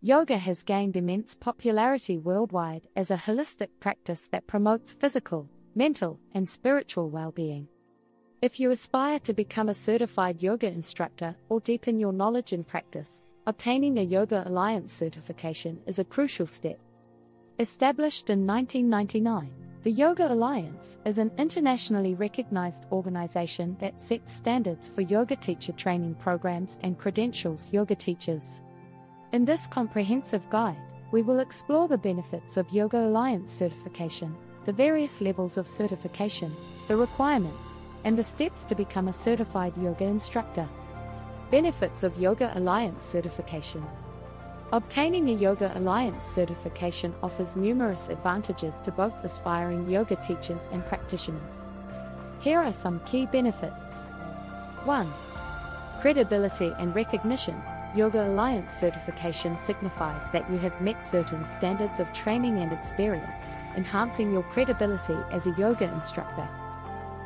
Yoga has gained immense popularity worldwide as a holistic practice that promotes physical, mental, and spiritual well being. If you aspire to become a certified yoga instructor or deepen your knowledge and practice, obtaining a Yoga Alliance certification is a crucial step. Established in 1999, the Yoga Alliance is an internationally recognized organization that sets standards for yoga teacher training programs and credentials yoga teachers. In this comprehensive guide, we will explore the benefits of Yoga Alliance certification, the various levels of certification, the requirements, and the steps to become a certified yoga instructor. Benefits of Yoga Alliance certification. Obtaining a Yoga Alliance certification offers numerous advantages to both aspiring yoga teachers and practitioners. Here are some key benefits 1. Credibility and recognition. Yoga Alliance certification signifies that you have met certain standards of training and experience, enhancing your credibility as a yoga instructor.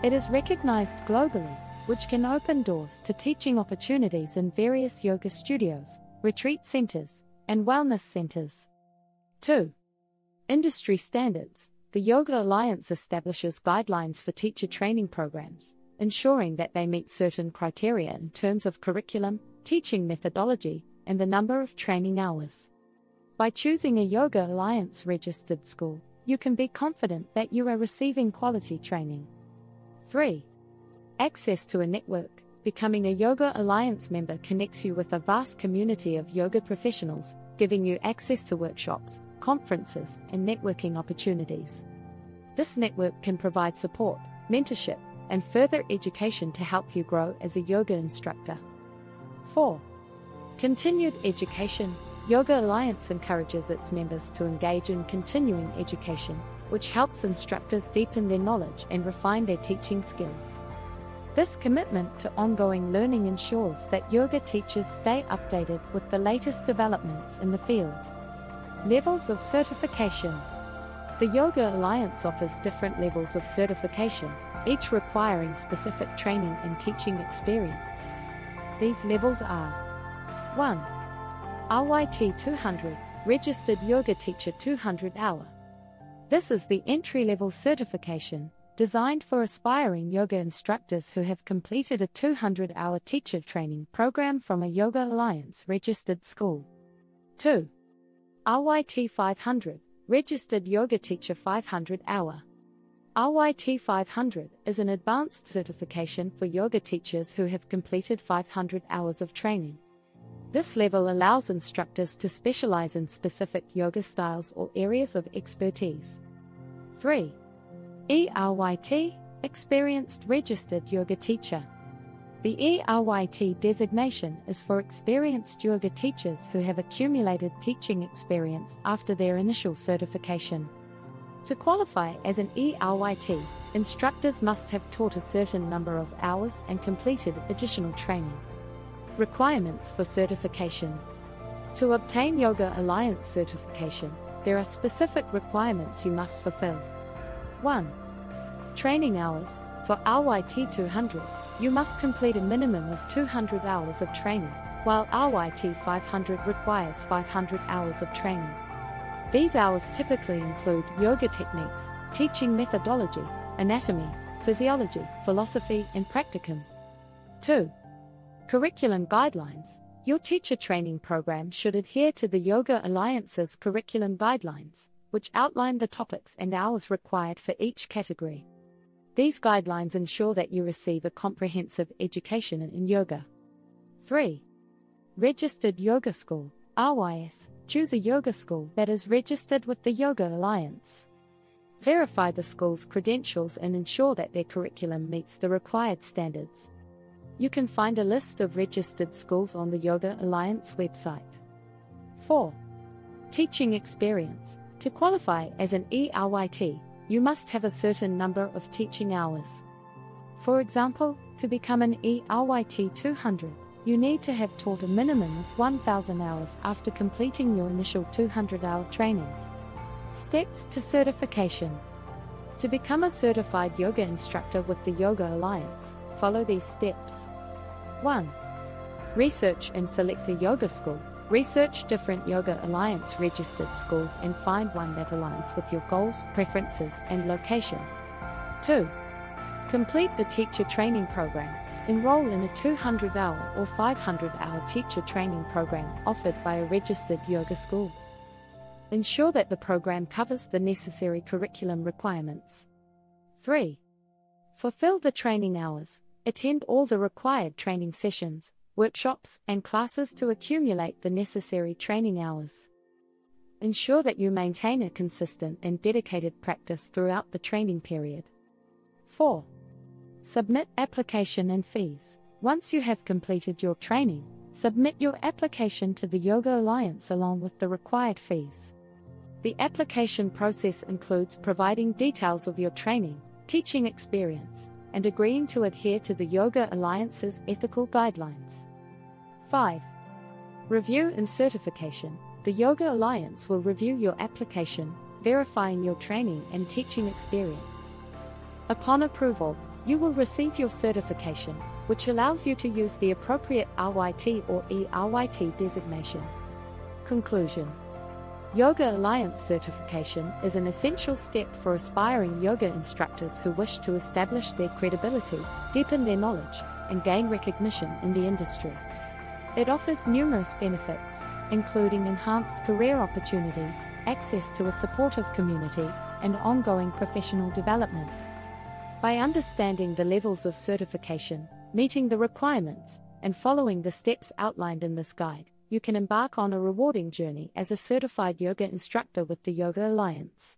It is recognized globally, which can open doors to teaching opportunities in various yoga studios, retreat centers, and wellness centers. 2. Industry standards. The Yoga Alliance establishes guidelines for teacher training programs, ensuring that they meet certain criteria in terms of curriculum, teaching methodology, and the number of training hours. By choosing a Yoga Alliance registered school, you can be confident that you are receiving quality training. 3. Access to a network. Becoming a Yoga Alliance member connects you with a vast community of yoga professionals, giving you access to workshops, conferences, and networking opportunities. This network can provide support, mentorship, and further education to help you grow as a yoga instructor. 4. Continued education. Yoga Alliance encourages its members to engage in continuing education, which helps instructors deepen their knowledge and refine their teaching skills. This commitment to ongoing learning ensures that yoga teachers stay updated with the latest developments in the field. Levels of certification The Yoga Alliance offers different levels of certification, each requiring specific training and teaching experience. These levels are 1. RYT 200, Registered Yoga Teacher 200 Hour. This is the entry level certification designed for aspiring yoga instructors who have completed a 200 hour teacher training program from a Yoga Alliance registered school. 2. RYT 500, Registered Yoga Teacher 500 Hour. RYT 500 is an advanced certification for yoga teachers who have completed 500 hours of training. This level allows instructors to specialize in specific yoga styles or areas of expertise. 3. ERYT, Experienced Registered Yoga Teacher. The ERYT designation is for experienced yoga teachers who have accumulated teaching experience after their initial certification. To qualify as an ERYT, instructors must have taught a certain number of hours and completed additional training. Requirements for certification To obtain Yoga Alliance certification, there are specific requirements you must fulfill. 1. Training hours. For RYT 200, you must complete a minimum of 200 hours of training, while RYT 500 requires 500 hours of training. These hours typically include yoga techniques, teaching methodology, anatomy, physiology, philosophy, and practicum. 2. Curriculum guidelines. Your teacher training program should adhere to the Yoga Alliance's curriculum guidelines which outline the topics and hours required for each category. These guidelines ensure that you receive a comprehensive education in yoga. 3. Registered Yoga School, RYS. Choose a yoga school that is registered with the Yoga Alliance. Verify the school's credentials and ensure that their curriculum meets the required standards. You can find a list of registered schools on the Yoga Alliance website. 4. Teaching experience. To qualify as an ERYT, you must have a certain number of teaching hours. For example, to become an ERYT 200, you need to have taught a minimum of 1000 hours after completing your initial 200 hour training. Steps to certification To become a certified yoga instructor with the Yoga Alliance, follow these steps. 1. Research and select a yoga school Research different Yoga Alliance registered schools and find one that aligns with your goals, preferences, and location. 2. Complete the teacher training program. Enroll in a 200 hour or 500 hour teacher training program offered by a registered yoga school. Ensure that the program covers the necessary curriculum requirements. 3. Fulfill the training hours. Attend all the required training sessions, workshops, and classes to accumulate the necessary training hours. Ensure that you maintain a consistent and dedicated practice throughout the training period. 4. Submit application and fees. Once you have completed your training, submit your application to the Yoga Alliance along with the required fees. The application process includes providing details of your training, teaching experience, and agreeing to adhere to the Yoga Alliance's ethical guidelines. 5. Review and certification. The Yoga Alliance will review your application, verifying your training and teaching experience. Upon approval, you will receive your certification, which allows you to use the appropriate RYT or ERYT designation. Conclusion Yoga Alliance certification is an essential step for aspiring yoga instructors who wish to establish their credibility, deepen their knowledge, and gain recognition in the industry. It offers numerous benefits, including enhanced career opportunities, access to a supportive community, and ongoing professional development. By understanding the levels of certification, meeting the requirements, and following the steps outlined in this guide, you can embark on a rewarding journey as a certified yoga instructor with the Yoga Alliance.